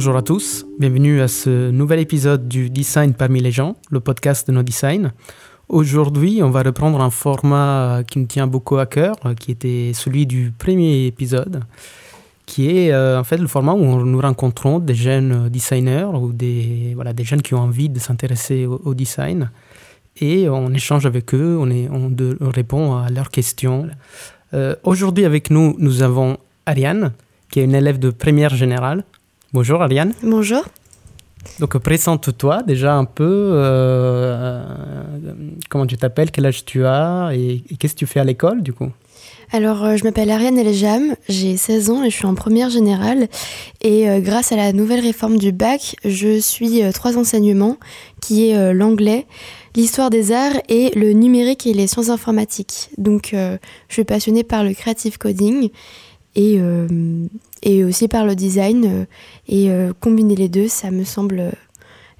Bonjour à tous, bienvenue à ce nouvel épisode du Design parmi les gens, le podcast de nos designs. Aujourd'hui, on va reprendre un format qui nous tient beaucoup à cœur, qui était celui du premier épisode, qui est euh, en fait le format où nous rencontrons des jeunes designers ou des, voilà, des jeunes qui ont envie de s'intéresser au, design. Et on échange avec eux, on, répond à leurs questions. Euh, aujourd'hui avec nous, nous avons Ariane, qui est une élève de première générale. Bonjour Ariane. Bonjour. Donc présente-toi déjà un peu, euh, comment tu t'appelles, quel âge tu as et, qu'est-ce que tu fais à l'école du coup? Alors, euh, je m'appelle Ariane Eljam, j'ai 16 ans et je suis en première générale. Et euh, grâce à la nouvelle réforme du bac, je suis trois enseignements, qui est l'anglais, l'histoire des arts et le numérique et les sciences informatiques. Donc, je suis passionnée par le creative coding et et aussi par le design. Euh, et euh, combiner les deux, ça me semble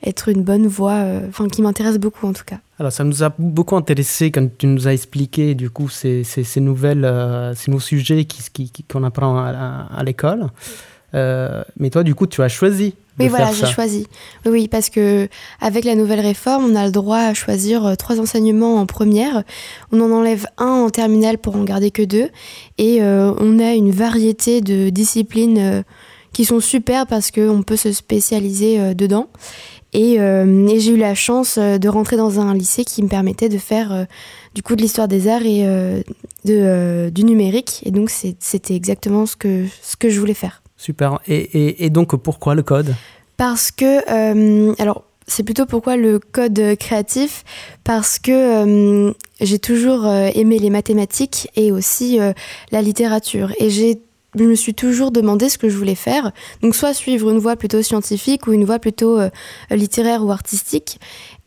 être une bonne voie, euh, enfin qui m'intéresse beaucoup en tout cas. Alors ça nous a beaucoup intéressé quand tu nous as expliqué du coup ces, ces, nouvelles, ces nouveaux sujets qu'on qui, qu'on apprend à, à l'école. Mais toi du coup tu as choisi oui, voilà, j'ai choisi. Oui, parce que avec la nouvelle réforme, on a le droit à choisir euh, trois enseignements en première. On en enlève un en terminale pour en garder que deux. Et euh, on a une variété de disciplines euh, qui sont super parce qu'on peut se spécialiser dedans. Et, j'ai eu la chance de rentrer dans un lycée qui me permettait de faire du coup de l'histoire des arts et de, du numérique. Et donc c'était exactement ce que, ce que je voulais faire. Super. Et, donc, pourquoi le code? Parce que, euh, alors, c'est plutôt pourquoi le code créatif? Parce que euh, j'ai toujours euh, aimé les mathématiques et aussi la littérature. Et j'ai je me suis toujours demandé ce que je voulais faire. Donc soit suivre une voie plutôt scientifique ou une voie plutôt littéraire ou artistique.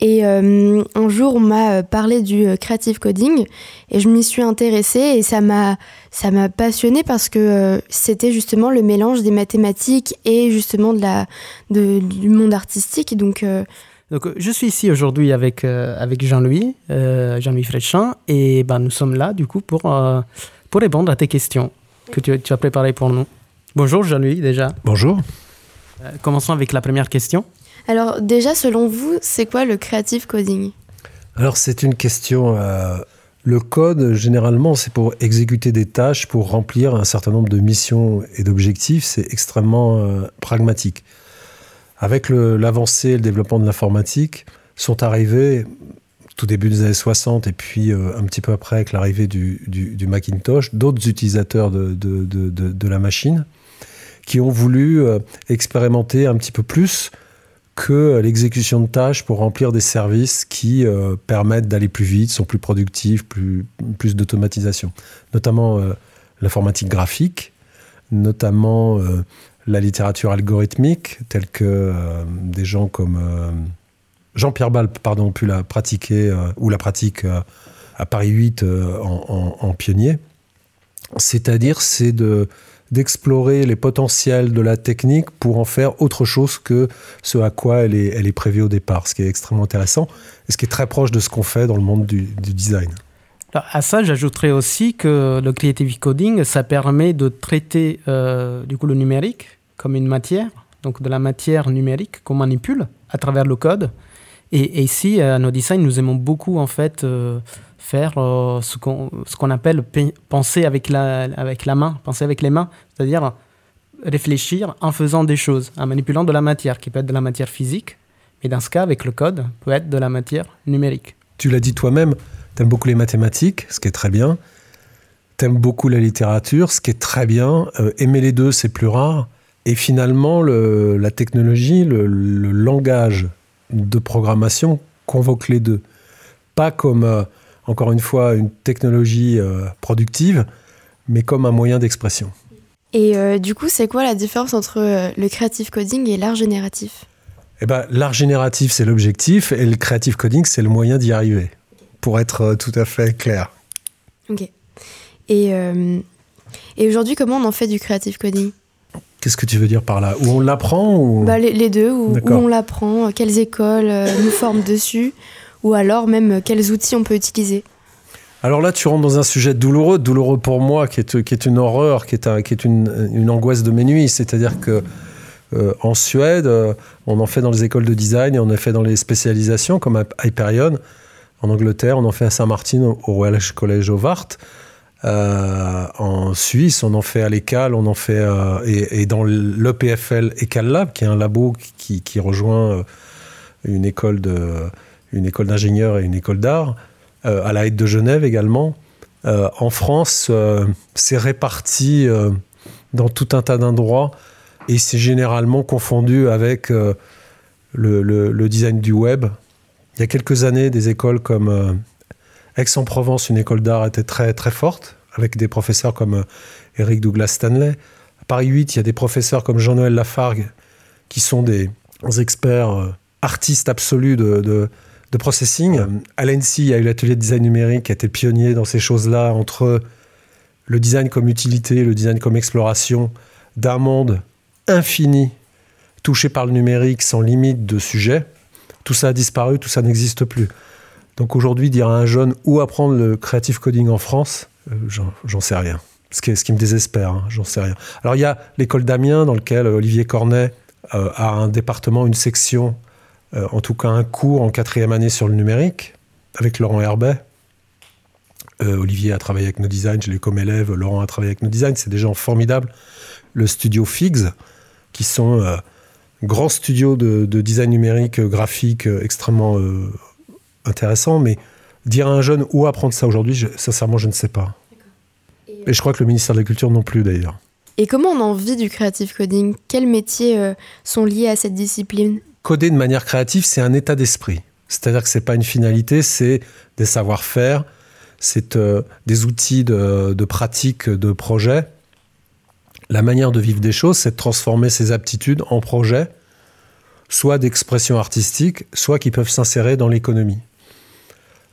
Et euh, un jour, on m'a euh, parlé du euh, creative coding et je m'y suis intéressée et ça m'a ça m'a passionnée parce que c'était justement le mélange des mathématiques et justement de la de, du monde artistique. Donc donc, je suis ici aujourd'hui avec, avec Jean-Louis, Jean-Louis Fréchin, et ben, nous sommes là du coup pour, pour répondre à tes questions que tu, tu as préparées pour nous. Bonjour Jean-Louis déjà. Bonjour. Commençons avec la première question. Alors déjà, selon vous, c'est quoi le creative coding? Alors c'est une question... Euh, le code, généralement, c'est pour exécuter des tâches, pour remplir un certain nombre de missions et d'objectifs. C'est extrêmement euh, pragmatique. Avec l'avancée et le développement de l'informatique, sont arrivés, tout début des années 60 et puis euh, un petit peu après avec l'arrivée du, Macintosh, d'autres utilisateurs de, de, la machine qui ont voulu expérimenter un petit peu plus que l'exécution de tâches pour remplir des services qui euh, permettent d'aller plus vite, sont plus productifs, plus, plus d'automatisation. Notamment euh, l'informatique graphique, notamment euh, la littérature algorithmique, telle que des gens comme Jean-Pierre Ball pardon, ont pu la pratiquer, ou la pratique à Paris 8 en, en pionnier. C'est-à-dire, c'est de d'explorer les potentiels de la technique pour en faire autre chose que ce à quoi elle est, elle est prévue au départ, ce qui est extrêmement intéressant et ce qui est très proche de ce qu'on fait dans le monde du, design. À ça, j'ajouterais aussi que le creative coding, ça permet de traiter euh, du coup le numérique comme une matière, donc de la matière numérique qu'on manipule à travers le code. Et, ici, à nos designs, nous aimons beaucoup en fait euh, faire euh, ce qu'on appelle penser avec la, avec la main, penser avec les mains, c'est-à-dire réfléchir en faisant des choses, en manipulant de la matière, qui peut être de la matière physique, mais dans ce cas, avec le code, peut être de la matière numérique. Tu l'as dit toi-même, tu aimes beaucoup les mathématiques, ce qui est très bien. Tu aimes beaucoup la littérature, ce qui est très bien. Euh, aimer les deux, c'est plus rare. Et finalement, le, la technologie, le, langage de programmation convoque les deux. Pas comme... Euh, encore une fois, une technologie euh, productive, mais comme un moyen d'expression. Et euh, du coup, c'est quoi la différence entre euh, le creative coding et l'art génératif? Eh ben, L'art génératif, c'est l'objectif, et le creative coding, c'est le moyen d'y arriver, pour être tout à fait clair. Ok. Et, et aujourd'hui, comment on en fait du creative coding? Qu'est-ce que tu veux dire par là? Où on l'apprend ou... Bah, les, deux, où, où on l'apprend, quelles écoles nous forment dessus ou alors même euh, quels outils on peut utiliser? Alors là, tu rentres dans un sujet douloureux, douloureux pour moi, qui est, une horreur, qui est, une, angoisse de mes nuits. C'est-à-dire que en Suède, on en fait dans les écoles de design et on en fait dans les spécialisations comme à Hyperion. En Angleterre, on en fait à Saint-Martin au Royal College of Art. en Suisse, on en fait à l'ECAL, on en fait et, dans l'EPFL ECAL Lab, qui est un labo qui rejoint une école de une école d'ingénieurs et une école d'art, à la Haide de Genève également. Euh, en France, euh, c'est réparti euh, dans tout un tas d'endroits et c'est généralement confondu avec le, design du web. Il y a quelques années, des écoles comme Aix-en-Provence, une école d'art, était très, très forte, avec des professeurs comme Eric Douglas Stanley. À Paris 8, il y a des professeurs comme Jean-Noël Lafargue, qui sont des experts artistes absolus de processing. À l'ENSI, il y a eu l'atelier de design numérique qui a été pionnier dans ces choses-là, entre le design comme utilité, le design comme exploration d'un monde infini, touché par le numérique, sans limite de sujet. Tout ça a disparu, tout ça n'existe plus. Donc aujourd'hui, dire à un jeune où apprendre le creative coding en France, euh, j'en sais rien. Ce qui, me désespère, hein, j'en sais rien. Alors il y a l'école d'Amiens, dans lequel Olivier Cornet euh, a un département, une section euh, en tout cas un cours en quatrième année sur le numérique avec Laurent Herbet. Euh, Olivier a travaillé avec nos designs, je l'ai comme élève, Laurent a travaillé avec nos designs, c'est des gens formidables. Le studio Figs, qui sont euh, grands studios de, design numérique, graphique, extrêmement intéressants, mais dire à un jeune où apprendre ça aujourd'hui, sincèrement, je ne sais pas. Et, je crois que le ministère de la Culture non plus d'ailleurs. Et comment on en vit du creative coding? Quels métiers sont liés à cette discipline? Coder de manière créative, c'est un état d'esprit. C'est-à-dire que ce n'est pas une finalité, c'est des savoir-faire, c'est euh, des outils de, pratique, de projet. La manière de vivre des choses, c'est de transformer ces aptitudes en projets, soit d'expression artistique, soit qui peuvent s'insérer dans l'économie.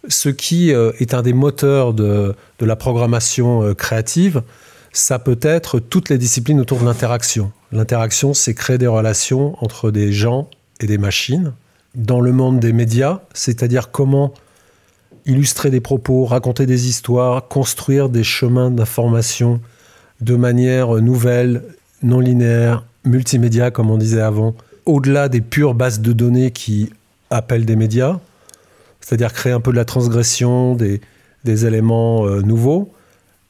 Ce qui euh, est un des moteurs de, la programmation euh, créative, ça peut être toutes les disciplines autour de l'interaction. L'interaction, c'est créer des relations entre des gens et des machines dans le monde des médias, c'est-à-dire comment illustrer des propos, raconter des histoires, construire des chemins d'information de manière nouvelle, non linéaire, multimédia, comme on disait avant, au-delà des pures bases de données qui appellent des médias, c'est-à-dire créer un peu de la transgression, des, éléments euh, nouveaux.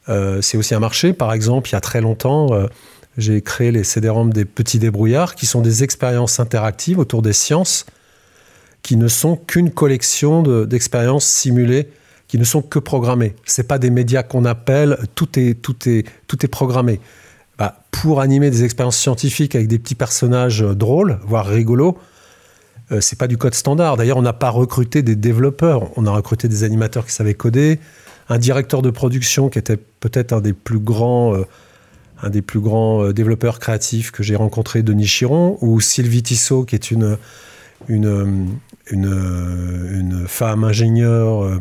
Euh, c'est aussi un marché. Par exemple, il y a très longtemps, euh, j'ai créé les CD-ROM des petits débrouillards, qui sont des expériences interactives autour des sciences, qui ne sont qu'une collection d'expériences simulées, qui ne sont que programmées. Ce pas des médias qu'on appelle, tout est, tout est, tout est programmé. Bah, pour animer des expériences scientifiques avec des petits personnages drôles, voire rigolos, euh, c'est pas du code standard. D'ailleurs, on n'a pas recruté des développeurs, on a recruté des animateurs qui savaient coder, un directeur de production qui était peut-être un des plus grands euh, un des plus grands euh, développeurs créatifs que j'ai rencontré, Denis Chiron, ou Sylvie Tissot, qui est une, une, une, femme ingénieure euh,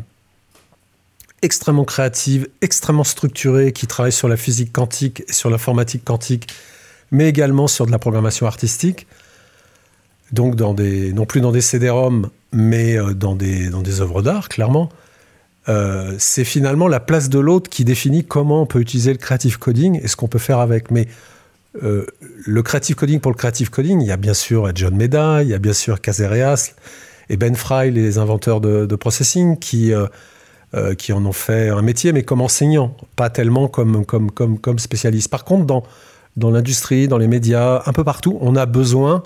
extrêmement créative, extrêmement structurée, qui travaille sur la physique quantique sur l'informatique quantique, mais également sur de la programmation artistique. Donc non plus dans des CD-ROM, mais euh, dans des, dans des œuvres d'art, clairement. Euh, c'est finalement la place de l'autre qui définit comment on peut utiliser le creative coding et ce qu'on peut faire avec. Mais euh, le creative coding pour le creative coding, il y a bien sûr John Meda, il y a bien sûr Casereas et Ben Fry, les inventeurs de, processing, qui, euh, qui en ont fait un métier, mais comme enseignant, pas tellement comme, comme, comme. Par contre, dans, dans l'industrie, dans les médias, un peu partout, on a besoin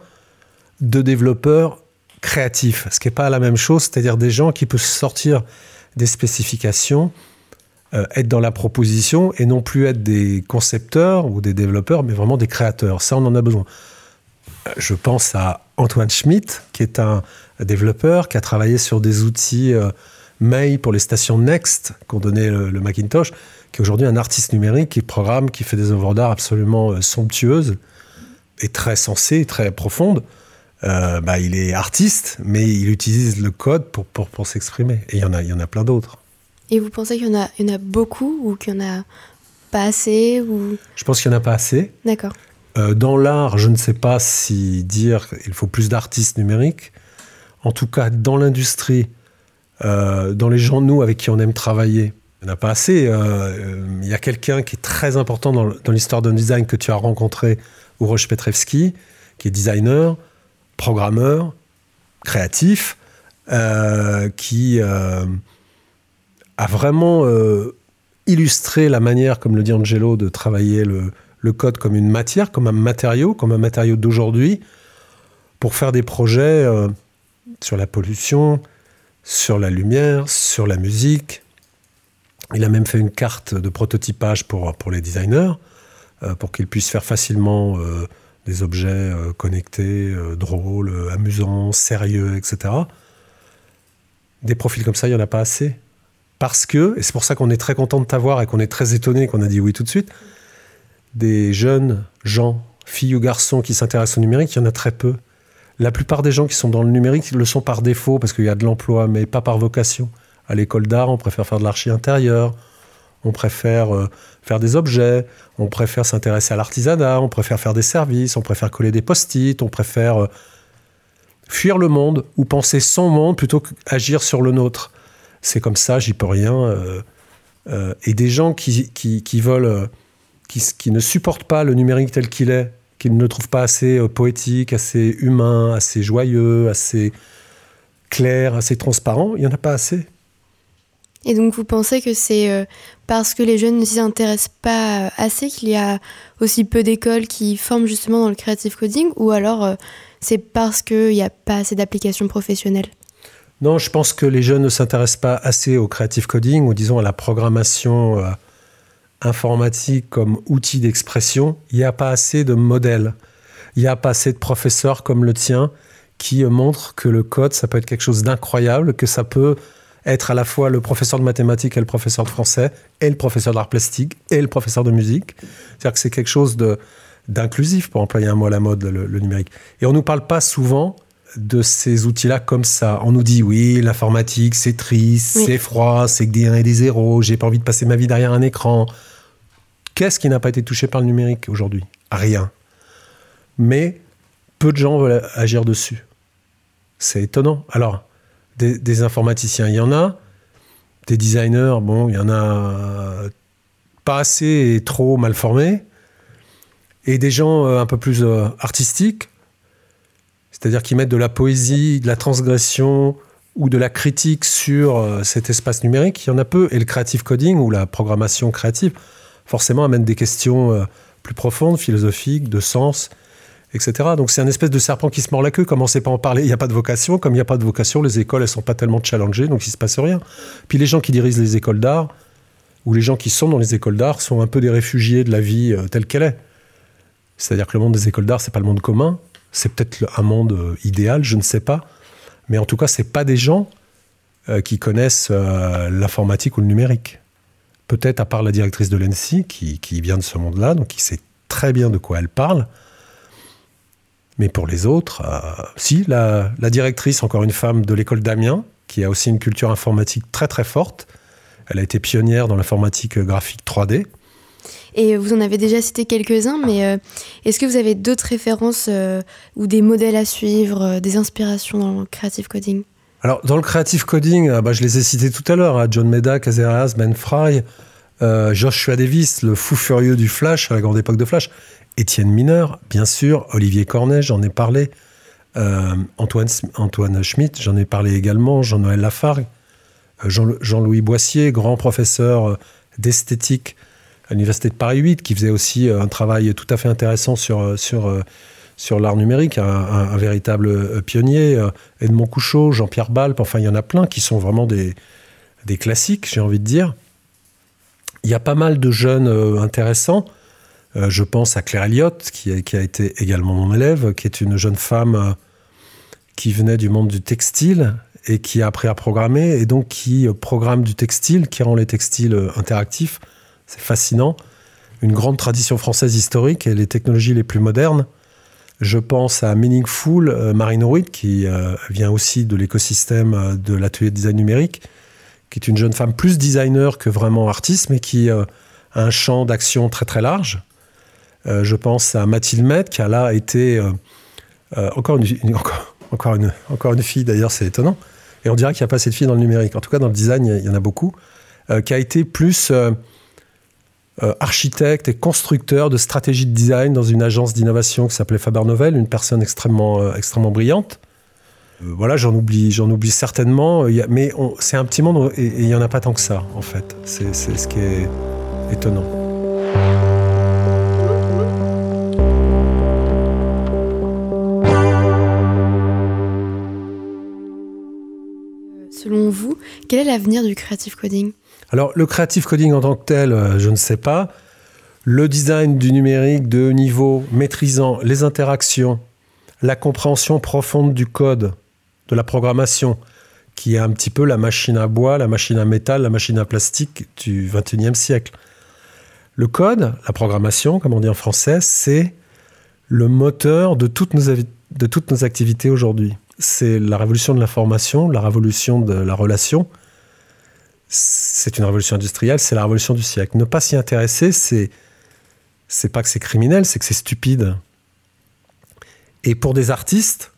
de développeurs créatifs, ce qui n'est pas la même chose, c'est-à-dire des gens qui peuvent sortir des spécifications, euh, être dans la proposition et non plus être des concepteurs ou des développeurs, mais vraiment des créateurs. Ça, on en a besoin. Euh, je pense à Antoine Schmidt, qui est un développeur qui a travaillé sur des outils euh, mail pour les stations Next qu'on donnait le, Macintosh, qui est aujourd'hui un artiste numérique qui programme, qui fait des œuvres d'art absolument somptueuses et très sensées, très profondes. Euh, bah, il est artiste, mais il utilise le code pour, pour, pour s'exprimer. Et il y, en a, il y en a plein d'autres. Et vous pensez qu'il y, en a, il y en a beaucoup ou qu'il n'y en a pas assez ou... Je pense qu'il n'y en a pas assez. D'accord. Euh, dans l'art, je ne sais pas si dire qu'il faut plus d'artistes numériques. En tout cas, dans l'industrie, euh, dans les gens, nous, avec qui on aime travailler, il n'y en a pas assez. Il y a quelqu'un qui est très important dans, dans l'histoire d'un design que tu as rencontré, Uroš Petrevski, qui est designer, programmeur, créatif, euh, qui euh, a vraiment illustré la manière, comme le dit Angelo, de travailler le, le code comme une matière, comme un matériau, comme un matériau d'aujourd'hui, pour faire des projets sur la pollution, sur la lumière, sur la musique. Il a même fait une carte de prototypage pour, pour les designers, euh, pour qu'ils puissent faire facilement euh, des objets euh, connectés, drôles, amusants, sérieux, etc. Des profils comme ça, il n'y en a pas assez. Parce que, et c'est pour ça qu'on est très content de t'avoir et qu'on est très étonné qu'on a dit oui tout de suite, des jeunes gens, filles ou garçons qui s'intéressent au numérique, il y en a très peu. La plupart des gens qui sont dans le numérique le sont par défaut parce qu'il y a de l'emploi, mais pas par vocation. À l'école d'art, on préfère faire de l'archi intérieur, on préfère euh, faire des objets, on préfère s'intéresser à l'artisanat, on préfère faire des services, on préfère coller des post-it, on préfère euh, fuir le monde ou penser son monde plutôt qu'agir sur le nôtre. C'est comme ça, j'y peux rien. Euh, et des gens qui, qui, qui ne supportent pas le numérique tel qu'il est, qu'il ne trouve pas assez poétique, assez humain, assez joyeux, assez clair, assez transparent. Il n'y en a pas assez. Et donc vous pensez que c'est euh, parce que les jeunes ne s'y intéressent pas assez qu'il y a aussi peu d'écoles qui forment justement dans le creative coding ou alors euh, c'est parce qu'il n'y a pas assez d'applications professionnelles? Non, je pense que les jeunes ne s'intéressent pas assez au creative coding ou disons à la programmation informatique comme outil d'expression, il n'y a pas assez de modèles. Il n'y a pas assez de professeurs comme le tien qui montrent que le code, ça peut être quelque chose d'incroyable, que ça peut être à la fois le professeur de mathématiques et le professeur de français, et le professeur d'art plastique, et le professeur de musique. C'est-à-dire que c'est quelque chose d'inclusif, pour employer un mot à la mode, le, numérique. Et on ne nous parle pas souvent de ces outils-là comme ça. On nous dit oui, l'informatique, c'est triste, c'est froid, c'est que des 1 et des 0, j'ai pas envie de passer ma vie derrière un écran. Qu'est-ce qui n'a pas été touché par le numérique aujourd'hui? Rien. Mais peu de gens veulent agir dessus. C'est étonnant. Alors, des, informaticiens, il y en a. Des designers, bon, il y en a pas assez et trop mal formés. Et des gens euh, un peu plus euh, artistiques, c'est-à-dire qui mettent de la poésie, de la transgression ou de la critique sur euh, cet espace numérique, il y en a peu. Et le creative coding ou la programmation créative, forcément amène des questions plus profondes, philosophiques, de sens, etc. Donc c'est un espèce de serpent qui se mord la queue. Comme on ne sait pas en parler, il n'y a pas de vocation. Comme il n'y a pas de vocation, les écoles, elles sont pas tellement challengées, donc il se passe rien. Puis les gens qui dirigent les écoles d'art, ou les gens qui sont dans les écoles d'art, sont un peu des réfugiés de la vie euh, telle qu'elle est. C'est-à-dire que le monde des écoles d'art, c'est pas le monde commun. C'est peut-être un monde euh, idéal, je ne sais pas. Mais en tout cas, c'est pas des gens qui connaissent l'informatique ou le numérique peut-être à part la directrice de l'ENSI, qui, vient de ce monde-là, donc qui sait très bien de quoi elle parle. Mais pour les autres, euh, si, la, directrice, encore une femme de l'école d'Amiens, qui a aussi une culture informatique très très forte. Elle a été pionnière dans l'informatique graphique 3D. Et vous en avez déjà cité quelques-uns, mais euh, est-ce que vous avez d'autres références euh, ou des modèles à suivre, des inspirations dans le creative coding? Alors, dans le creative coding, bah, je les ai cités tout à l'heure, hein, John Meda, Caseras, Ben Fry, Joshua Davis, le fou furieux du Flash, à la grande époque de Flash, Étienne Mineur, bien sûr, Olivier Cornet, j'en ai parlé, euh, Antoine, Schmitt, j'en ai parlé également, Jean-Noël Lafargue, Jean-Louis Boissier, grand professeur d'esthétique à l'Université de Paris 8, qui faisait aussi un travail tout à fait intéressant sur, l'art numérique, un, véritable euh, pionnier, euh, Edmond Couchot, Jean-Pierre Balp, enfin il y en a plein qui sont vraiment des, classiques, j'ai envie de dire. Il y a pas mal de jeunes euh, je pense à Claire Elliott, qui, a été également mon élève, qui est une jeune femme qui venait du monde du textile et qui a appris à programmer, et donc qui programme du textile, qui rend les textiles interactifs. C'est fascinant. Une grande tradition française historique et les technologies les plus modernes. Je pense à Meaningful, euh, Marine Ruiz, qui euh, vient aussi de l'écosystème euh, de l'atelier de design numérique, qui est une jeune femme plus designer que vraiment artiste, mais qui a un champ d'action très très large. Je pense à Mathilde Met, qui a là été encore, une, encore, une, encore une fille, d'ailleurs, c'est étonnant. Et on dirait qu'il n'y a pas assez de filles dans le numérique. En tout cas, dans le design, il y, en a beaucoup. qui a été plus euh, architecte et constructeur de stratégie de design dans une agence d'innovation qui s'appelait Faber Novel, une personne extrêmement, euh, extrêmement brillante. voilà, j'en oublie, j'en oublie certainement, mais c'est un petit monde et il n'y en a pas tant que ça, en fait. C'est ce qui est étonnant. Quel est l'avenir du creative coding? Alors, le creative coding en tant que tel, euh, je ne sais pas. Le design du numérique de haut niveau, maîtrisant les interactions, la compréhension profonde du code, de la programmation, qui est un petit peu la machine à bois, la machine à métal, la machine à plastique du 21e siècle. Le code, la programmation, comme on dit en français, c'est le moteur de toutes nos, de toutes nos activités aujourd'hui c'est la révolution de l'information, la révolution de la relation. C'est une révolution industrielle, c'est la révolution du siècle. Ne pas s'y intéresser, c'est c'est pas que c'est criminel, c'est que c'est stupide. Et pour des artistes,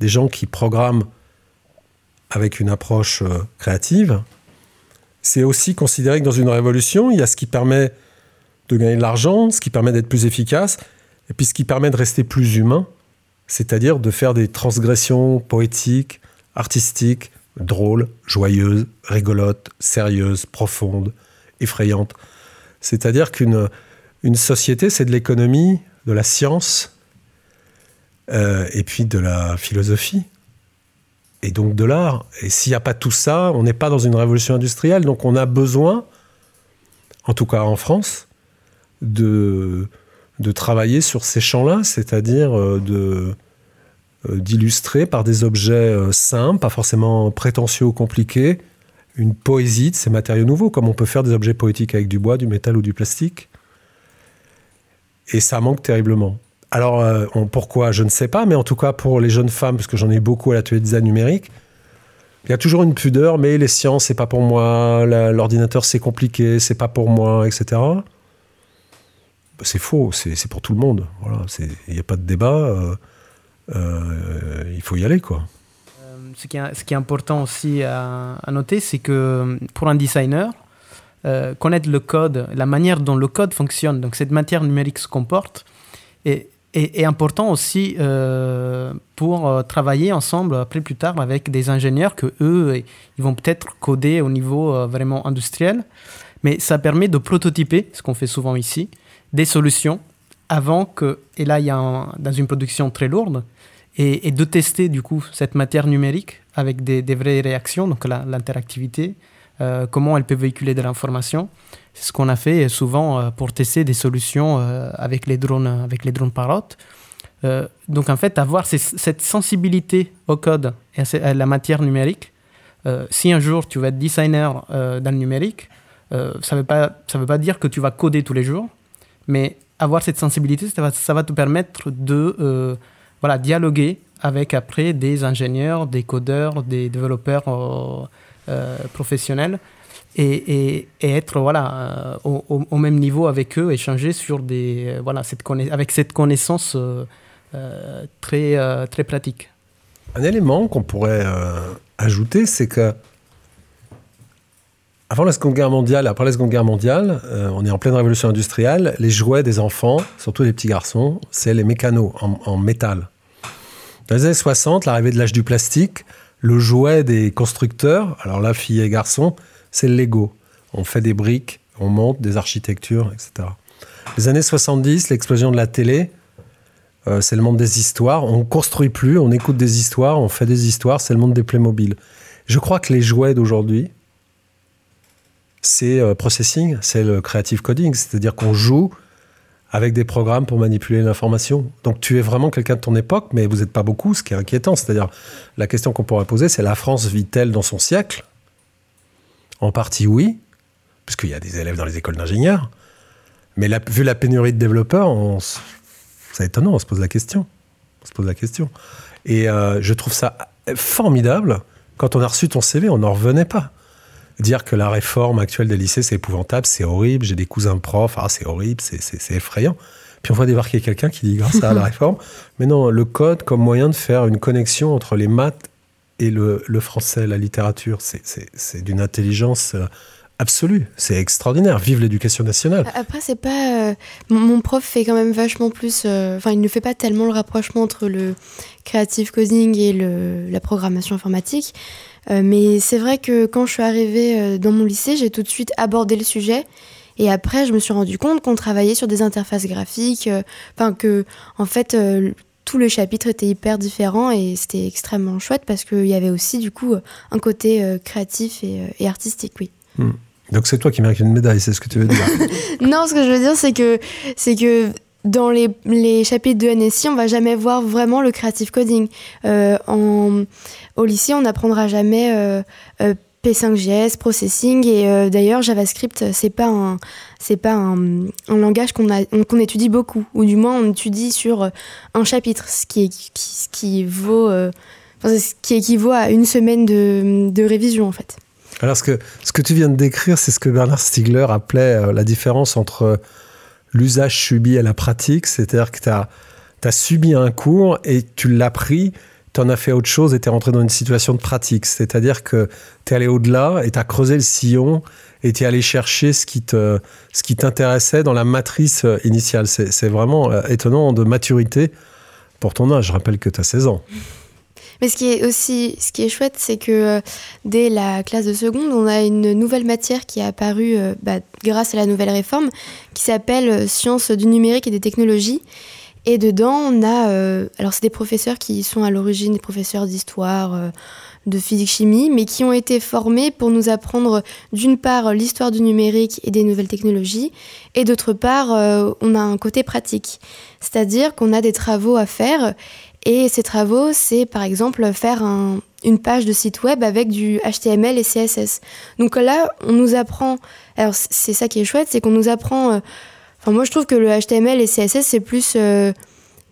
des gens qui programment avec une approche euh, créative, c'est aussi considéré que dans une révolution, il y a ce qui permet de gagner de l'argent, ce qui permet d'être plus efficace, et puis ce qui permet de rester plus humain c'est-à-dire de faire des transgressions poétiques, artistiques, drôles, joyeuses, rigolotes, sérieuses, profondes, effrayantes. C'est-à-dire qu'une une société, c'est de l'économie, de la science, euh, et puis de la philosophie, et donc de l'art. Et s'il n'y a pas tout ça, on n'est pas dans une révolution industrielle. Donc on a besoin, en tout cas en France, de, de travailler sur ces champs-là, c'est-à-dire euh, de d'illustrer par des objets euh, simples, pas forcément prétentieux ou compliqués, une poésie de ces matériaux nouveaux, comme on peut faire des objets poétiques avec du bois, du métal ou du plastique. Et ça manque terriblement. Alors, pourquoi Je ne sais pas, mais en tout cas pour les jeunes femmes, parce que j'en ai beaucoup à l'atelier de design numérique, il y a toujours une pudeur, mais les sciences, c'est pas pour moi, l'ordinateur, c'est compliqué, c'est pas pour moi, etc. Bah, c'est faux, c'est pour tout le monde. Il n'y a pas de débat. Euh, euh, il faut y aller, quoi. Euh, ce qui, est, ce qui est important aussi à, noter, c'est que pour un designer, connaître le code, la manière dont le code fonctionne, donc cette matière numérique se comporte, est, est, important aussi pour travailler ensemble après plus tard avec des ingénieurs que eux, ils vont peut-être coder au niveau vraiment industriel, mais ça permet de prototyper, ce qu'on fait souvent ici, des solutions avant que, et là il y a dans une production très lourde, et, de tester du coup cette matière numérique avec des, vraies réactions, donc l'interactivité, euh, comment elle peut véhiculer de l'information. C'est ce qu'on a fait souvent euh, pour tester des solutions euh, avec les drones, avec les drones donc en fait, avoir cette sensibilité au code et à, la matière numérique. si un jour tu vas être designer dans le numérique, ça ne veut, veut pas dire que tu vas coder tous les jours, mais avoir cette sensibilité, ça va, ça va te permettre de euh, voilà, dialoguer avec après des ingénieurs, des codeurs, des développeurs euh, euh, professionnels et, être voilà, au, même niveau avec eux, échanger sur des, voilà, cette avec cette connaissance très, très pratique. Un élément qu'on pourrait ajouter, c'est que avant la Seconde Guerre mondiale, après la Seconde Guerre mondiale, euh, on est en pleine révolution industrielle. Les jouets des enfants, surtout les petits garçons, c'est les mécanos en, métal. Dans les années 60, l'arrivée de l'âge du plastique, le jouet des constructeurs, alors là, filles et garçons, c'est le Lego. On fait des briques, on monte des architectures, etc. Les années 70, l'explosion de la télé, euh, c'est le monde des histoires. On construit plus, on écoute des histoires, on fait des histoires, c'est le monde des Playmobil. Je crois que les jouets d'aujourd'hui, c'est euh, processing, c'est le creative coding, c'est-à-dire qu'on joue avec des programmes pour manipuler l'information. Donc tu es vraiment quelqu'un de ton époque, mais vous n'êtes pas beaucoup, ce qui est inquiétant. C'est-à-dire, la question qu'on pourrait poser, c'est la France vit-elle dans son siècle? En partie oui, puisqu'il y a des élèves dans les écoles d'ingénieurs. Mais vu la pénurie de développeurs, c'est étonnant, on se pose la question. On se pose la question. Et euh, je trouve ça formidable. Quand on a reçu ton CV, on n'en revenait pas dire que la réforme actuelle des lycées, c'est épouvantable, c'est horrible, j'ai des cousins profs, ah, c'est horrible, c'est effrayant. Puis on voit débarquer quelqu'un qui dit grâce à la réforme. Mais non, le code comme moyen de faire une connexion entre les maths et le, français, la littérature, c'est d'une intelligence euh, absolue. C'est extraordinaire. Vive l'éducation nationale. Après, c'est pas. Euh, mon prof fait quand même vachement plus. Euh, enfin, il ne fait pas tellement le rapprochement entre le creative coding et le, la programmation informatique. Euh, mais c'est vrai que quand je suis arrivée dans mon lycée, j'ai tout de suite abordé le sujet. Et après, je me suis rendu compte qu'on travaillait sur des interfaces graphiques. Enfin, que, en fait, tout le chapitre était hyper différent et c'était extrêmement chouette parce qu'il y avait aussi, du coup, un côté créatif et, et artistique, oui. Hmm. Donc c'est toi qui mérites une médaille, c'est ce que tu veux dire Non, ce que je veux dire, c'est que, c'est que dans les, chapitres de NSI, on va jamais voir vraiment le creative coding. Euh, au lycée, on n'apprendra jamais euh, euh, P5JS, processing, et d'ailleurs JavaScript, c'est pas un, c'est pas un, langage qu'on étudie beaucoup, ou du moins on étudie sur un chapitre, ce qui, vaut, qui équivaut à une semaine de, de révision en fait. Alors, ce que, ce que tu viens de décrire, c'est ce que Bernard Stiegler appelait la différence entre l'usage subi et la pratique. C'est-à-dire que tu as, subi un cours et tu l'as pris, tu en as fait autre chose et tu es rentré dans une situation de pratique. C'est-à-dire que tu es allé au-delà et tu as creusé le sillon et tu es allé chercher ce qui t'intéressait dans la matrice euh, initiale. C'est vraiment euh, étonnant de maturité pour ton âge. Je rappelle que tu as 16 ans. Mais ce qui est aussi, ce qui est chouette, c'est que euh, dès la classe de seconde, on a une nouvelle matière qui est apparue euh, bah, grâce à la nouvelle réforme, qui s'appelle euh, Sciences du numérique et des technologies. Et dedans, on a, alors c'est des professeurs qui sont à l'origine des professeurs d'histoire, de physique-chimie, mais qui ont été formés pour nous apprendre d'une part l'histoire du numérique et des nouvelles technologies, et d'autre part, on a un côté pratique. C'est-à-dire qu'on a des travaux à faire et ces travaux, c'est par exemple faire une page de site web avec du HTML et CSS. Donc là, on nous apprend. Alors c'est ça qui est chouette, c'est qu'on nous apprend. Euh, moi, je trouve que le HTML et CSS c'est plus euh,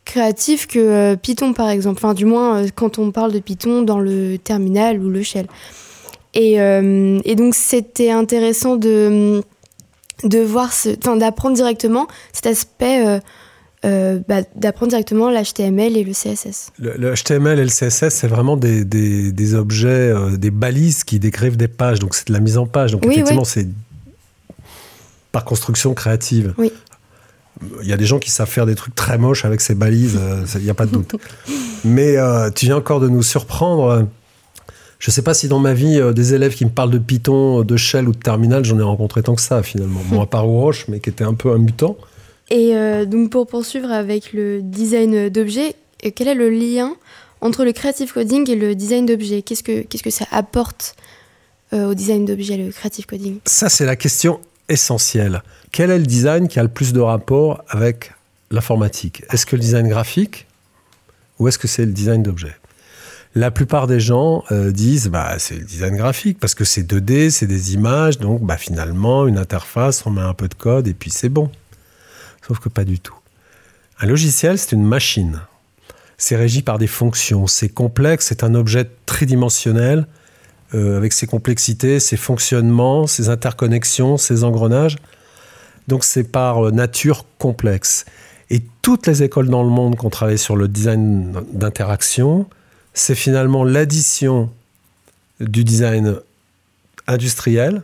créatif que euh, Python, par exemple. Enfin, du moins quand on parle de Python dans le terminal ou le shell. Et, et donc c'était intéressant de de voir, enfin d'apprendre directement cet aspect euh, bah, d'apprendre directement l'HTML et le CSS. Le, HTML et le CSS, c'est vraiment des, des, des objets, euh, des balises qui décrivent des pages. Donc c'est de la mise en page. Donc effectivement, c'est par construction créative. Oui. Il y a des gens qui savent faire des trucs très moches avec ces balises, euh, il n'y a pas de doute. Mais tu viens encore de nous surprendre. Je ne sais pas si dans ma vie, des élèves qui me parlent de Python, de Shell ou de Terminal, j'en ai rencontré tant que ça finalement. Bon, à part Roche, mais qui était un peu un mutant. Et euh, donc pour poursuivre avec le design d'objets, euh, quel est le lien entre le creative coding et le design d'objets? Qu'est-ce que qu'est-ce que ça apporte euh, au design d'objets, le creative coding? Ça, c'est la question essentielle. Quel est le design qui a le plus de rapport avec l'informatique? Est-ce que le design graphique ou est-ce que c'est le design d'objets? La plupart des gens disent bah c'est le design graphique parce que c'est 2D, c'est des images, donc bah finalement une interface, on met un peu de code et puis c'est bon. Sauf que pas du tout. Un logiciel, c'est une machine. C'est régi par des fonctions. C'est complexe, c'est un objet tridimensionnel euh, avec ses complexités, ses fonctionnements, ses interconnexions, ses engrenages. Donc c'est par nature complexe. Et toutes les écoles dans le monde qui ont travaillé sur le design d'interaction, c'est finalement l'addition du design industriel,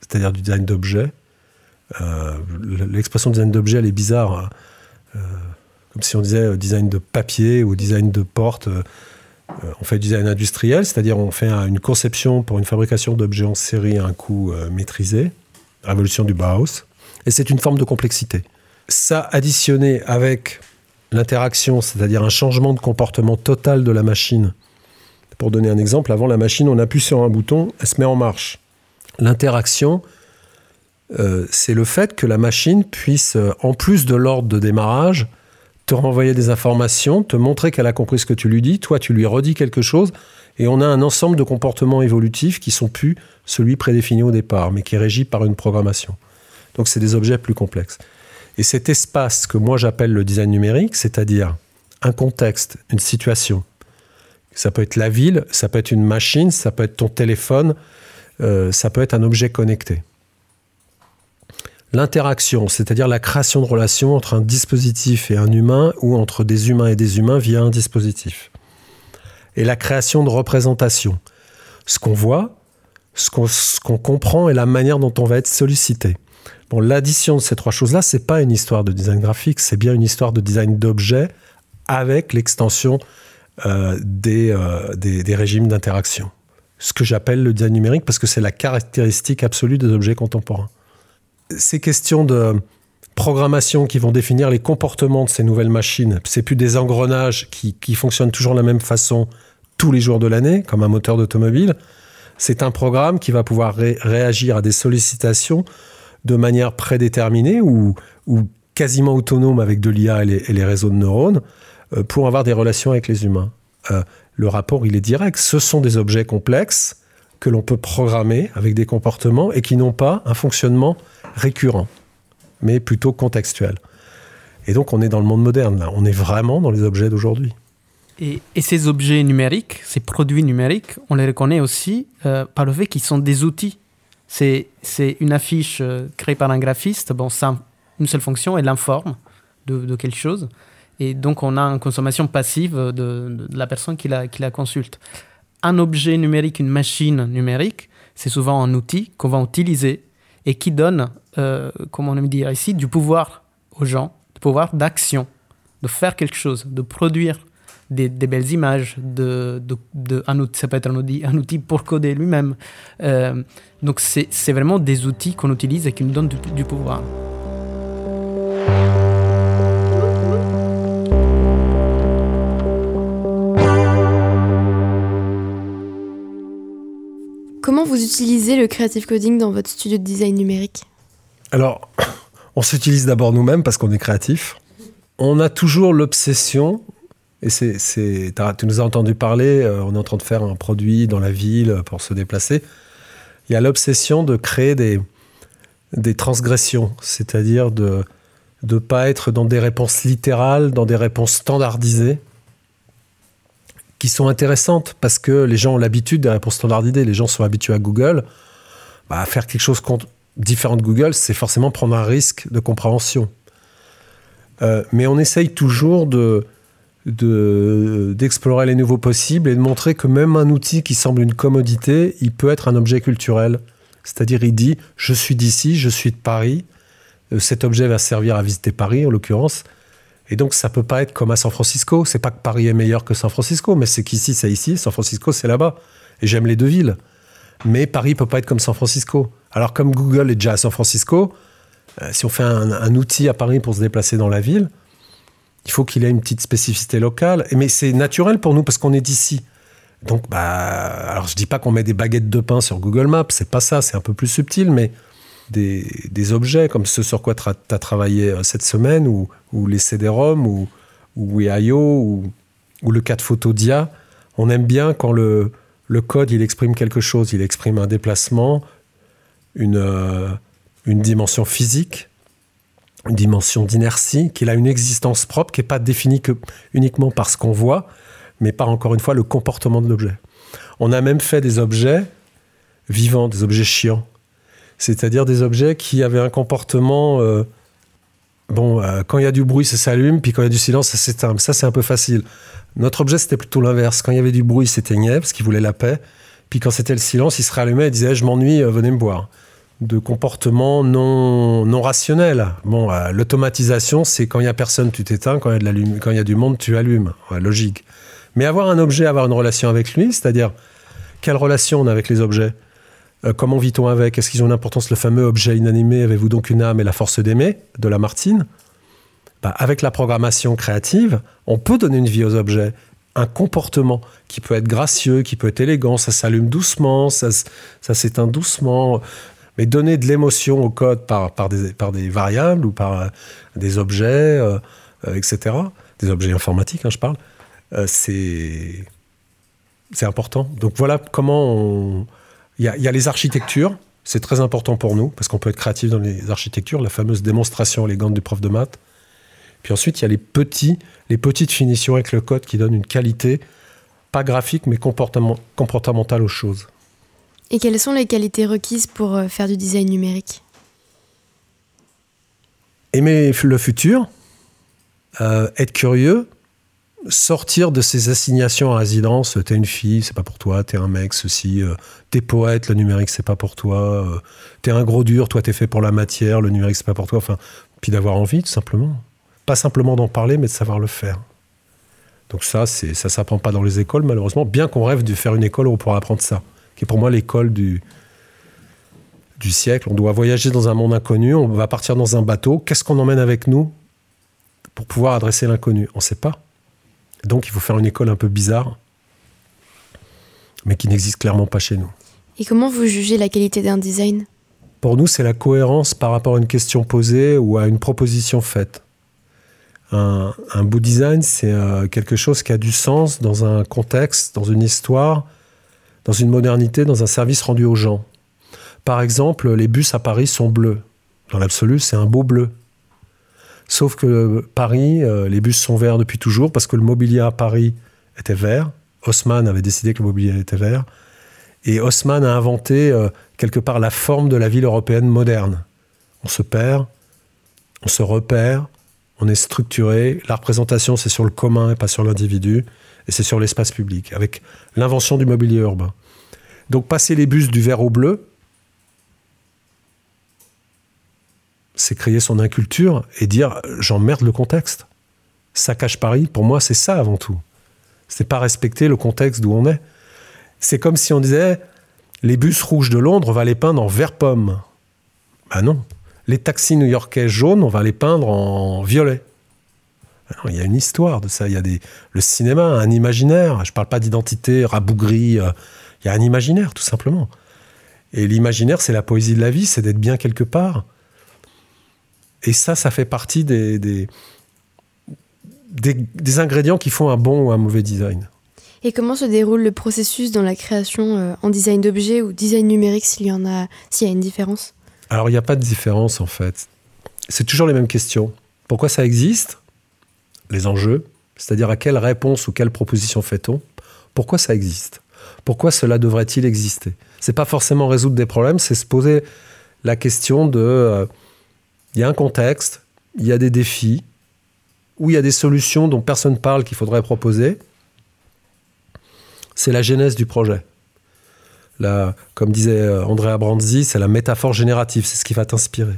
c'est-à-dire du design d'objets, euh, l'expression design d'objet, elle est bizarre. Hein. Euh, comme si on disait euh, design de papier ou design de porte. on fait design industriel, c'est-à-dire on fait une conception pour une fabrication d'objets en série à un coût maîtrisé, révolution du Bauhaus, et c'est une forme de complexité. Ça additionné avec l'interaction, c'est-à-dire un changement de comportement total de la machine. Pour donner un exemple, avant la machine, on appuie sur un bouton, elle se met en marche. L'interaction, euh, c'est le fait que la machine puisse, euh, en plus de l'ordre de démarrage, te renvoyer des informations, te montrer qu'elle a compris ce que tu lui dis, toi tu lui redis quelque chose, et on a un ensemble de comportements évolutifs qui sont plus celui prédéfini au départ, mais qui est régi par une programmation. Donc c'est des objets plus complexes. Et cet espace que moi j'appelle le design numérique, c'est-à-dire un contexte, une situation, ça peut être la ville, ça peut être une machine, ça peut être ton téléphone, euh, ça peut être un objet connecté l'interaction, c'est-à-dire la création de relations entre un dispositif et un humain ou entre des humains et des humains via un dispositif. Et la création de représentations. Ce qu'on voit, ce qu'on comprend et la manière dont on va être sollicité. Bon, l'addition de ces trois choses-là, c'est pas une histoire de design graphique, c'est bien une histoire de design d'objets avec l'extension euh, euh, des, régimes d'interaction. Ce que j'appelle le design numérique parce que c'est la caractéristique absolue des objets contemporains. Ces questions de programmation qui vont définir les comportements de ces nouvelles machines, c'est plus des engrenages qui, qui fonctionnent toujours de la même façon tous les jours de l'année, comme un moteur d'automobile. C'est un programme qui va pouvoir réagir à des sollicitations de manière prédéterminée ou, ou quasiment autonome avec de l'IA et, les réseaux de neurones euh, pour avoir des relations avec les humains. Euh, le rapport, il est direct. Ce sont des objets complexes que l'on peut programmer avec des comportements et qui n'ont pas un fonctionnement récurrent, mais plutôt contextuel. Et donc on est dans le monde moderne, là. On est vraiment dans les objets d'aujourd'hui. Et, ces objets numériques, ces produits numériques, on les reconnaît aussi euh, par le fait qu'ils sont des outils. C'est une affiche euh, créée par un graphiste, bon, ça une seule fonction, elle l'informe de, quelque chose. Et donc on a une consommation passive de, la personne qui la consulte. Un objet numérique, une machine numérique, c'est souvent un outil qu'on va utiliser et qui donne, euh, comment on aime dire ici, du pouvoir aux gens, du pouvoir d'action, de faire quelque chose, de produire des, belles images, de, un outil, ça peut être un outil, un outil pour coder lui-même. Euh, donc c'est vraiment des outils qu'on utilise et qui nous donnent du, pouvoir. Comment vous utilisez le creative coding dans votre studio de design numérique? Alors, on s'utilise d'abord nous-mêmes parce qu'on est créatif. On a toujours l'obsession et c'est, tu nous as entendu parler, euh, on est en train de faire un produit dans la ville pour se déplacer. Il y a l'obsession de créer des, des transgressions, c'est-à-dire de ne pas être dans des réponses littérales, dans des réponses standardisées, qui sont intéressantes parce que les gens ont l'habitude des réponses standardisées. Les gens sont habitués à Google. Bah, faire quelque chose différent de Google, c'est forcément prendre un risque de compréhension. Euh, mais on essaye toujours de, d'explorer les nouveaux possibles et de montrer que même un outil qui semble une commodité, il peut être un objet culturel. C'est-à-dire, il dit Je suis d'ici, je suis de Paris, euh, cet objet va servir à visiter Paris en l'occurrence. Et donc, ça peut pas être comme à San Francisco. C'est pas que Paris est meilleur que San Francisco, mais c'est qu'ici, c'est ici, San Francisco, c'est là-bas. Et j'aime les deux villes. Mais Paris peut pas être comme San Francisco. Alors, comme Google est déjà à San Francisco, euh, si on fait un outil à Paris pour se déplacer dans la ville, il faut qu'il ait une petite spécificité locale. Mais c'est naturel pour nous parce qu'on est d'ici. Donc, bah, alors je dis pas qu'on met des baguettes de pain sur Google Maps, c'est pas ça, c'est un peu plus subtil, mais des, objets comme ce sur quoi tu as travaillé euh, cette semaine, ou, les CD-ROM, ou, ou IO, ou, ou, le cas de photo DIA, on aime bien quand le, le code il exprime quelque chose, il exprime un déplacement, une, euh, une dimension physique, une dimension d'inertie, qu'il a une existence propre, qui n'est pas définie que uniquement par ce qu'on voit, mais par encore une fois le comportement de l'objet. On a même fait des objets vivants, des objets chiants, c'est-à-dire des objets qui avaient un comportement euh, bon, euh, quand il y a du bruit, ça s'allume, puis quand il y a du silence, ça s'éteint. Ça, c'est un peu facile. Notre objet, c'était plutôt l'inverse. Quand il y avait du bruit, il s'éteignait parce qu'il voulait la paix. Puis quand c'était le silence, il se rallumait et disait Je m'ennuie, venez me boire de comportements non, non rationnels. Bon, euh, l'automatisation, c'est quand il n'y a personne, tu t'éteins, quand il y y a du monde, tu allumes. logique. Mais avoir un objet, avoir une relation avec lui, c'est-à-dire quelle relation on a avec les objets? Euh, Comment vit-on avec? Est-ce qu'ils ont une importance Le fameux objet inanimé, avez-vous donc une âme et la force d'aimer? De Lamartine? Bah, Avec la programmation créative, on peut donner une vie aux objets. Un comportement qui peut être gracieux, qui peut être élégant, ça s'allume doucement, ça, ça s'éteint doucement, mais donner de l'émotion au code par, des, variables ou par euh, des objets, euh, euh, etc., des objets informatiques, hein, je parle, c'est important. Donc voilà comment on... Il y a, y a les architectures, c'est très important pour nous, parce qu'on peut être créatif dans les architectures, la fameuse démonstration élégante du prof de maths. Puis ensuite, il y a les, petits, les petites finitions avec le code qui donnent une qualité, pas graphique, mais comportementale aux choses. Et quelles sont les qualités requises pour euh, faire du design numérique? Aimer le futur, euh, être curieux, sortir de ces assignations à résidence. T'es une fille, c'est pas pour toi. T'es un mec, ceci. Euh, t'es poète, le numérique, c'est pas pour toi. Euh, t'es un gros dur, toi, t'es fait pour la matière, le numérique, c'est pas pour toi. Enfin, puis d'avoir envie, tout simplement. Pas simplement d'en parler, mais de savoir le faire. Donc ça, ça s'apprend pas dans les écoles, malheureusement. Bien qu'on rêve de faire une école où on pourra apprendre ça, qui est pour moi l'école du du siècle. On doit voyager dans un monde inconnu. On va partir dans un bateau. Qu'est-ce qu'on emmène avec nous pour pouvoir adresser l'inconnu? On ne sait pas. Donc il faut faire une école un peu bizarre, mais qui n'existe clairement pas chez nous. Et comment vous jugez la qualité d'un design? Pour nous, c'est la cohérence par rapport à une question posée ou à une proposition faite. Un, beau design, c'est euh, quelque chose qui a du sens dans un contexte, dans une histoire, dans une modernité, dans un service rendu aux gens. Par exemple, les bus à Paris sont bleus. Dans l'absolu, c'est un beau bleu. Sauf que Paris, euh, les bus sont verts depuis toujours parce que le mobilier à Paris était vert. Haussmann avait décidé que le mobilier était vert. Et Haussmann a inventé euh, quelque part la forme de la ville européenne moderne. On se perd, on se repère, on est structuré. La représentation, c'est sur le commun et pas sur l'individu. Et c'est sur l'espace public, avec l'invention du mobilier urbain. Donc passer les bus du vert au bleu, c'est créer son inculture et dire j'emmerde le contexte. Ça cache Paris, pour moi, c'est ça avant tout. C'est pas respecter le contexte d'où on est. C'est comme si on disait les bus rouges de Londres, on va les peindre en vert pomme. Ben non. Les taxis new-yorkais jaunes, on va les peindre en violet. Il y a une histoire de ça. Il y a des, le cinéma, un imaginaire. Je parle pas d'identité rabougrie. Euh, il y a un imaginaire, tout simplement. Et l'imaginaire, c'est la poésie de la vie, c'est d'être bien quelque part. Et ça, ça fait partie des, des, des, ingrédients qui font un bon ou un mauvais design. Et comment se déroule le processus dans la création euh, en design d'objets ou design numérique s'il y en a, s'il y a une différence? Alors il n'y a pas de différence en fait. C'est toujours les mêmes questions. Pourquoi ça existe? Les enjeux, c'est-à-dire à quelle réponse ou quelle proposition fait-on Pourquoi ça existe Pourquoi cela devrait-il exister C'est pas forcément résoudre des problèmes, c'est se poser la question de euh, il y a un contexte, il y a des défis, où il y a des solutions dont personne ne parle qu'il faudrait proposer. C'est la genèse du projet. comme disait euh, André Abranzi, c'est la métaphore générative, c'est ce qui va t'inspirer.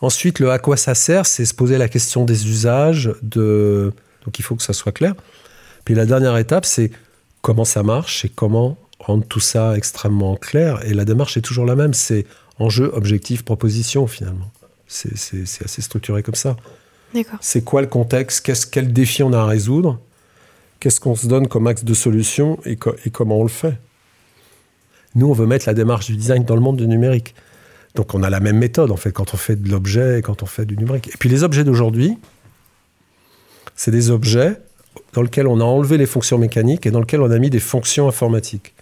Ensuite, le à quoi ça sert, c'est se poser la question des usages, de... donc il faut que ça soit clair. Puis la dernière étape, c'est comment ça marche et comment rendre tout ça extrêmement clair. Et la démarche est toujours la même, c'est enjeu, objectif, proposition finalement. C'est assez structuré comme ça. C'est quoi le contexte? Quel défi on a à résoudre? Qu'est-ce qu'on se donne comme axe de solution et, et, comment on le fait? Nous, on veut mettre la démarche du design dans le monde du numérique. Donc on a la même méthode en fait quand on fait de l'objet et quand on fait du numérique. Et puis les objets d'aujourd'hui, c'est des objets dans lesquels on a enlevé les fonctions mécaniques et dans lesquels on a mis des fonctions informatiques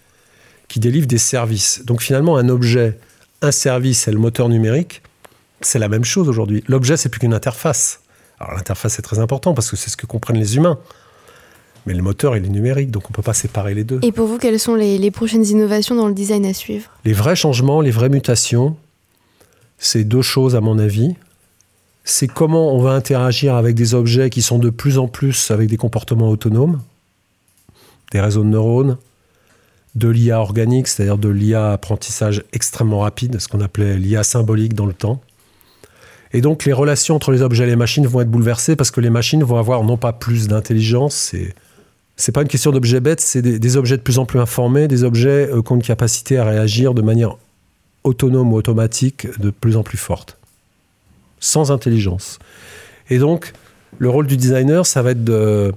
qui délivrent des services. Donc finalement, un objet un service et le moteur numérique, c'est la même chose aujourd'hui. L'objet, c'est plus qu'une interface. Alors l'interface est très important parce que c'est ce que comprennent les humains. Mais le moteur, il est numérique, donc on ne peut pas séparer les deux. Et pour vous, quelles sont les, prochaines innovations dans le design à suivre? Les vrais changements, les vraies mutations, c'est deux choses à mon avis. C'est comment on va interagir avec des objets qui sont de plus en plus avec des comportements autonomes, des réseaux de neurones, de l'IA organique, c'est-à-dire de l'IA apprentissage extrêmement rapide, ce qu'on appelait l'IA symbolique dans le temps. Et donc les relations entre les objets et les machines vont être bouleversées parce que les machines vont avoir non pas plus d'intelligence, c'est pas une question d'objets bêtes, c'est des, objets de plus en plus informés, des objets euh, qui ont une capacité à réagir de manière autonome ou automatique de plus en plus forte, sans intelligence. Et donc le rôle du designer, ça va être de,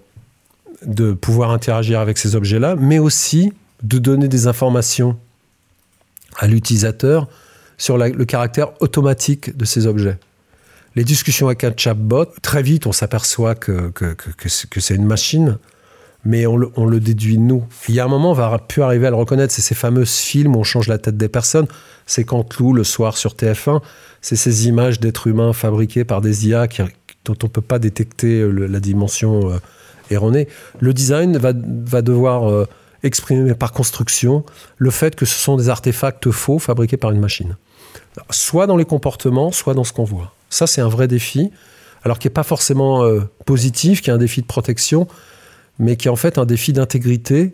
de pouvoir interagir avec ces objets-là, mais aussi de donner des informations à l'utilisateur sur le caractère automatique de ces objets. Les discussions avec un chatbot, très vite on s'aperçoit que, que, c'est une machine, mais on le, déduit nous. Il y a un moment, on va plus arriver à le reconnaître. C'est ces fameux films où on change la tête des personnes. C'est Lou, le soir sur TF1, c'est ces images d'êtres humains fabriquées par des IA dont on ne peut pas détecter la dimension euh, erronée. Le design va, va devoir euh, exprimer par construction le fait que ce sont des artefacts faux fabriqués par une machine. Soit dans les comportements, soit dans ce qu'on voit. Ça, c'est un vrai défi. alors qui n'est pas forcément positif, qui est un défi de protection, mais qui est en fait un défi d'intégrité.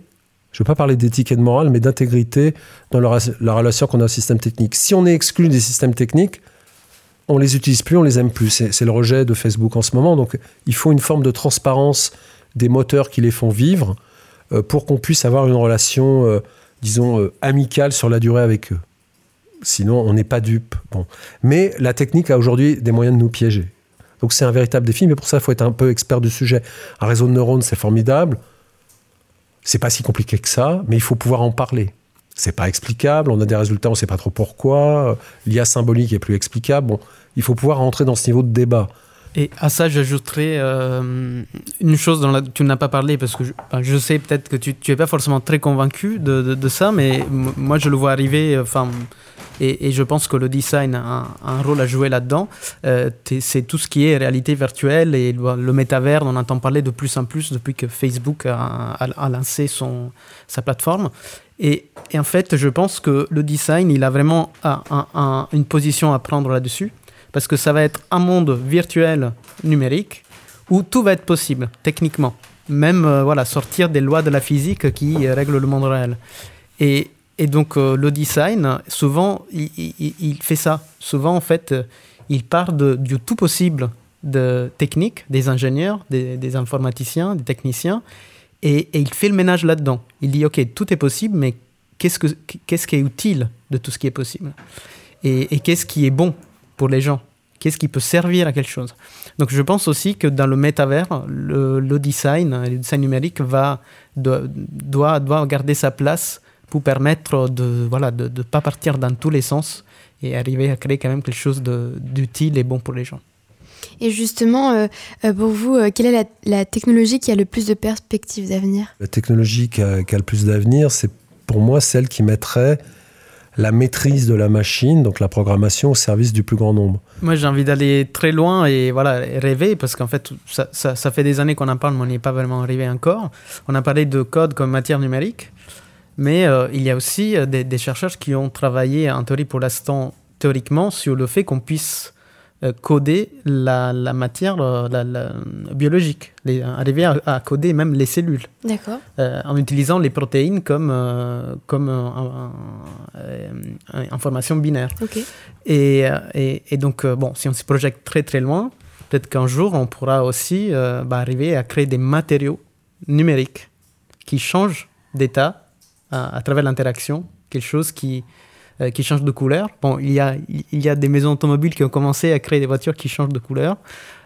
Je ne veux pas parler d'éthique et de morale, mais d'intégrité dans la, relation qu'on a au système technique. Si on est exclu des systèmes techniques, on les utilise plus, on les aime plus. C'est le rejet de Facebook en ce moment. Donc il faut une forme de transparence des moteurs qui les font vivre euh, pour qu'on puisse avoir une relation, euh, disons, euh, amicale sur la durée avec eux. Sinon, on n'est pas dupe. Bon. Mais la technique a aujourd'hui des moyens de nous piéger. Donc c'est un véritable défi, mais pour ça, il faut être un peu expert du sujet. Un réseau de neurones, c'est formidable. C'est pas si compliqué que ça, mais il faut pouvoir en parler. C'est pas explicable, on a des résultats, on sait pas trop pourquoi. L'IA symbolique est plus explicable. Bon, il faut pouvoir rentrer dans ce niveau de débat. Et à ça, j'ajouterais euh, une chose dont tu n'as pas parlé, parce que je, sais peut-être que tu n'es pas forcément très convaincu de, ça, mais moi je le vois arriver, et, je pense que le design a un, rôle à jouer là-dedans. Euh, c'est tout ce qui est réalité virtuelle et le, métavers, on entend parler de plus en plus depuis que Facebook a, lancé son, sa plateforme. Et, en fait, je pense que le design, il a vraiment un, une position à prendre là-dessus parce que ça va être un monde virtuel numérique où tout va être possible techniquement, même euh, voilà sortir des lois de la physique qui règlent le monde réel. Et, et donc euh, le design, souvent, il, fait ça. Souvent, en fait, il part du tout possible de technique, des ingénieurs, des, informaticiens, des techniciens, et, il fait le ménage là-dedans. Il dit, OK, tout est possible, mais qu'est-ce, que, qu'est-ce qui est utile de tout ce qui est possible? Et, qu'est-ce qui est bon pour les gens? Qu'est-ce qui peut servir à quelque chose? Donc je pense aussi que dans le métavers, le, design, le design numérique va, doit, doit, garder sa place pour permettre de voilà de ne pas partir dans tous les sens et arriver à créer quand même quelque chose d'utile et bon pour les gens. Et justement, euh, euh, pour vous, euh, quelle est la, technologie qui a le plus de perspectives d'avenir? La technologie qui a, qui a le plus d'avenir, c'est pour moi celle qui mettrait la maîtrise de la machine, donc la programmation au service du plus grand nombre. Moi, j'ai envie d'aller très loin et voilà, rêver, parce qu'en fait, ça, ça, fait des années qu'on en parle, mais on n'est pas vraiment arrivé encore. On a parlé de code comme matière numérique, mais euh, il y a aussi euh, des, des, chercheurs qui ont travaillé en théorie pour l'instant, théoriquement, sur le fait qu'on puisse euh, coder la, la matière la, biologique, les, arriver à, coder même les cellules. D'accord. Euh, en utilisant les protéines comme, comme information binaire. Ok. Et, et, et, donc, bon, si on se projette très très loin, peut-être qu'un jour, on pourra aussi bah, arriver à créer des matériaux numériques qui changent d'état à, travers l'interaction, quelque chose qui, euh, qui changent de couleur. Bon, il y, a, il y a des maisons automobiles qui ont commencé à créer des voitures qui changent de couleur,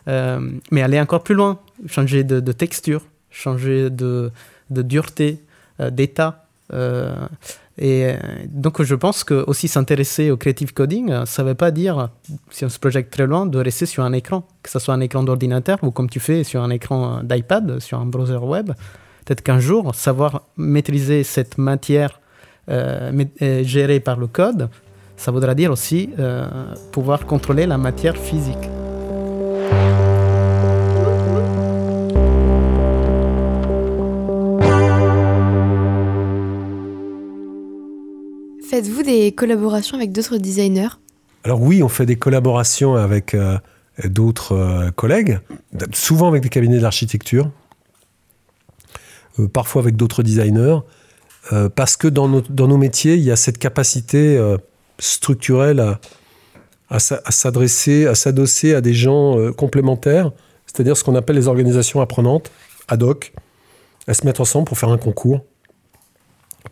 euh, mais aller encore plus loin, changer de, texture, changer de, de dureté, euh, d'état. et donc, je pense que aussi s'intéresser au creative coding, ça ne veut pas dire, si on se projette très loin, de rester sur un écran, que ce soit un écran d'ordinateur ou comme tu fais sur un écran d'iPad, sur un browser web. Peut-être qu'un jour, savoir maîtriser cette matière euh, euh, géré par le code, ça voudra dire aussi euh, pouvoir contrôler la matière physique. Faites-vous des collaborations avec d'autres designers? Alors oui, on fait des collaborations avec d'autres collègues, souvent avec des cabinets d'architecture, parfois avec d'autres designers. Euh, parce que dans nos, métiers, il y a cette capacité euh, structurelle à, à, s'adresser, à s'adosser à des gens euh, complémentaires, c'est-à-dire ce qu'on appelle les organisations apprenantes, ad hoc. Elles se mettent ensemble pour faire un concours,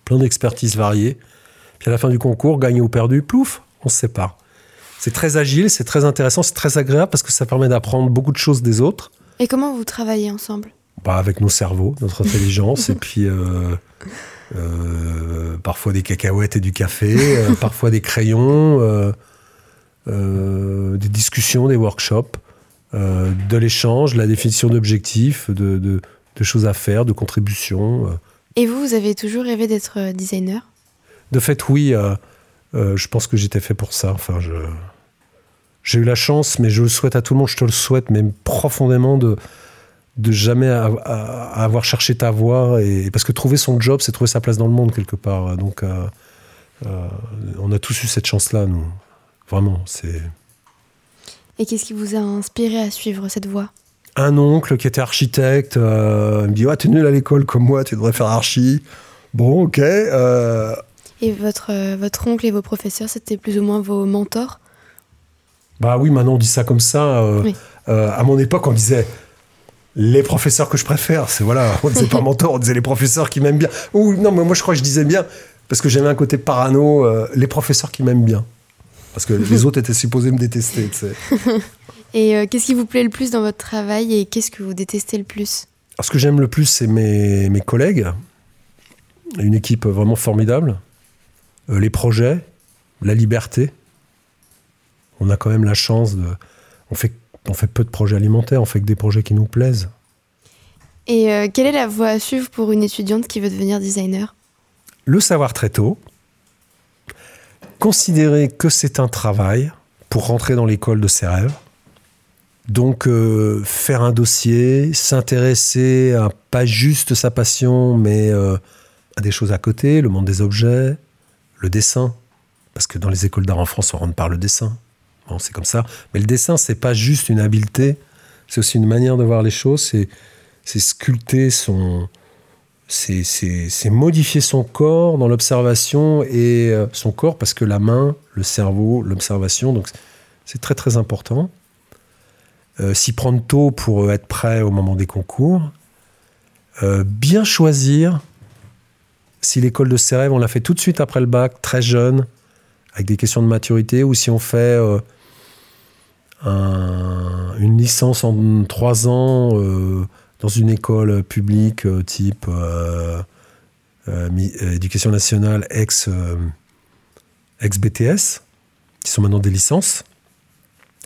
plein d'expertises variées. Puis à la fin du concours, gagné ou perdu, plouf, on se sépare. C'est très agile, c'est très intéressant, c'est très agréable parce que ça permet d'apprendre beaucoup de choses des autres. Et comment vous travaillez ensemble? Bah, Avec nos cerveaux, notre intelligence, et puis euh, parfois des cacahuètes et du café, euh, parfois des crayons, euh, des discussions, des workshops, de l'échange, la définition d'objectifs, de, de, choses à faire, de contributions. Et vous, vous avez toujours rêvé d'être designer? De fait, oui. je pense que j'étais fait pour ça. Enfin, je j'ai eu la chance, mais je le souhaite à tout le monde, je te le souhaite, mais profondément de, de jamais avoir cherché ta voie. Et, parce que trouver son job, c'est trouver sa place dans le monde quelque part. Donc, euh, euh, on a tous eu cette chance-là, nous. Vraiment, c'est. Et qu'est-ce qui vous a inspiré à suivre cette voie? Un oncle qui était architecte euh, me dit ah, Tu es nul à l'école comme moi, tu devrais faire archi. Bon, ok. Et votre, votre oncle et vos professeurs, c'était plus ou moins vos mentors? Bah oui, maintenant on dit ça comme ça. à mon époque, on disait les professeurs que je préfère, c'est voilà, on disait pas mentor, on disait les professeurs qui m'aiment bien. Ou non, mais moi je crois que je disais bien parce que j'avais un côté parano, les professeurs qui m'aiment bien. Parce que les autres étaient supposés me détester, tu sais. Et euh, qu'est-ce qui vous plaît le plus dans votre travail et qu'est-ce que vous détestez le plus? Ce que j'aime le plus, c'est mes, mes, collègues. Une équipe vraiment formidable. Euh, les projets, la liberté. On a quand même la chance de. On fait, on fait peu de projets alimentaires, on fait que des projets qui nous plaisent. Et euh, quelle est la voie à suivre pour une étudiante qui veut devenir designer? Le savoir très tôt considérer que c'est un travail pour rentrer dans l'école de ses rêves. Donc euh, faire un dossier, s'intéresser à pas juste sa passion, mais euh, à des choses à côté, le monde des objets, le dessin. Parce que dans les écoles d'art en France, on rentre par le dessin. Bon, c'est comme ça. Mais le dessin, c'est pas juste une habileté, c'est aussi une manière de voir les choses, c'est sculpter son, c'est modifier son corps dans l'observation et euh, son corps parce que la main, le cerveau, l'observation, donc c'est très très important. Euh, s'y prendre tôt pour euh, être prêt au moment des concours. bien choisir si l'école de ses rêves, on l'a fait tout de suite après le bac, très jeune, avec des questions de maturité, ou si on fait une licence en trois ans dans une école publique euh, type euh, euh, éducation nationale ex, ex BTS, qui sont maintenant des licences,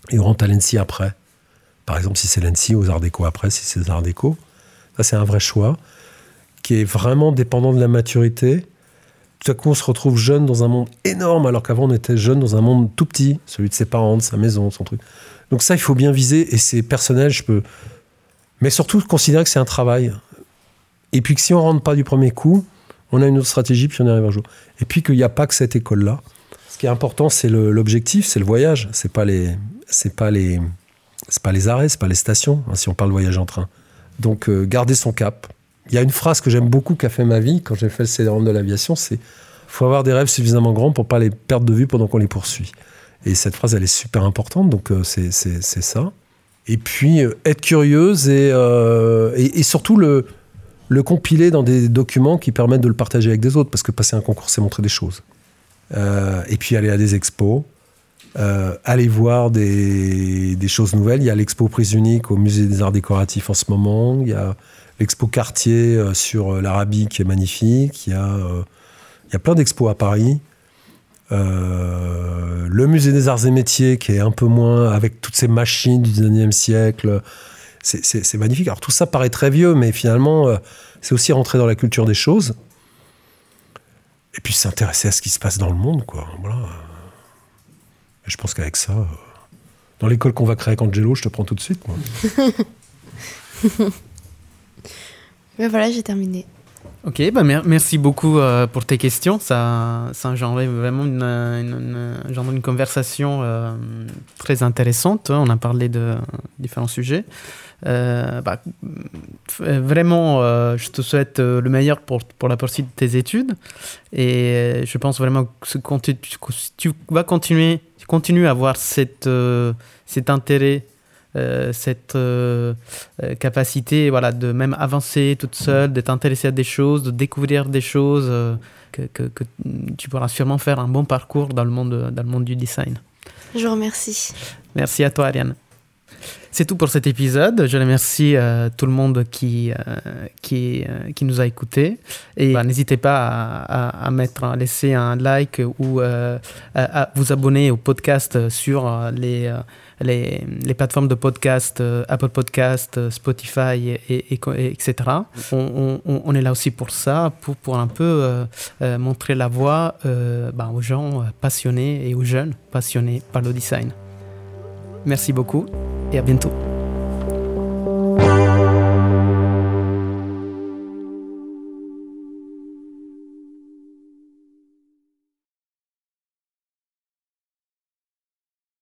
et on rentre à l'ENSI après. Par exemple, si c'est l'ENSI, aux Arts Déco après, si c'est les Arts Déco. Ça, c'est un vrai choix qui est vraiment dépendant de la maturité. Tout à coup, on se retrouve jeune dans un monde énorme, alors qu'avant, on était jeune dans un monde tout petit, celui de ses parents, de sa maison, son truc. Donc ça, il faut bien viser, et c'est personnel, je peux, mais surtout, considérer que c'est un travail. Et puis que si on ne rentre pas du premier coup, on a une autre stratégie, puis on y arrive un jour. Et puis qu'il n'y a pas que cette école-là. Ce qui est important, c'est l'objectif, c'est le voyage. C'est pas les, pas les, c'est pas les arrêts, c'est pas les stations. Hein, si on parle voyage en train. Donc euh, garder son cap. Il y a une phrase que j'aime beaucoup qui a fait ma vie quand j'ai fait le cd de l'aviation, c'est faut avoir des rêves suffisamment grands pour pas les perdre de vue pendant qu'on les poursuit. Et cette phrase, elle est super importante, donc euh, c'est ça. Et puis euh, être curieuse euh, et, et, surtout le, le compiler dans des documents qui permettent de le partager avec des autres, parce que passer un concours, c'est montrer des choses. Euh, et puis aller à des expos, aller voir des, des, choses nouvelles. Il y a l'expo prise unique au musée des arts décoratifs en ce moment. Il y a l'expo quartier sur l'Arabie qui est magnifique. Il y a, il y a plein d'expos à Paris. Euh, le musée des arts et métiers qui est un peu moins avec toutes ces machines du 19e siècle. C'est magnifique. Alors tout ça paraît très vieux, mais finalement, euh, c'est aussi rentrer dans la culture des choses. Et puis s'intéresser à ce qui se passe dans le monde, quoi. Je pense qu'avec ça, euh, dans l'école qu'on va créer avec Angelo, je te prends tout de suite. Mais voilà, j'ai terminé. Ok, bah merci beaucoup euh, pour tes questions. Ça, ça engendrait vraiment une, une, une, conversation euh, très intéressante. On a parlé de différents sujets. Euh, bah, vraiment, je te souhaite le meilleur pour, pour la poursuite de tes études. Et je pense vraiment que tu, tu vas continuer, tu à avoir cette, cet intérêt cette euh, euh, capacité voilà, de même avancer toute seule, d'être intéressée à des choses, de découvrir des choses, que, que, que, tu pourras sûrement faire un bon parcours dans le monde, dans le monde du design. Je vous remercie. Merci à toi, Ariane. C'est tout pour cet épisode. Je remercie euh, tout le monde qui, euh, qui, euh, qui, nous a écoutés. Et bah, n'hésitez pas à, à, mettre, à laisser un like ou à, vous abonner au podcast sur les, les, plateformes de podcast, Apple Podcast, Spotify, et, etc. On, est là aussi pour ça, pour, pour un peu montrer la voie bah, aux gens passionnés et aux jeunes passionnés par le design. Merci beaucoup et à bientôt.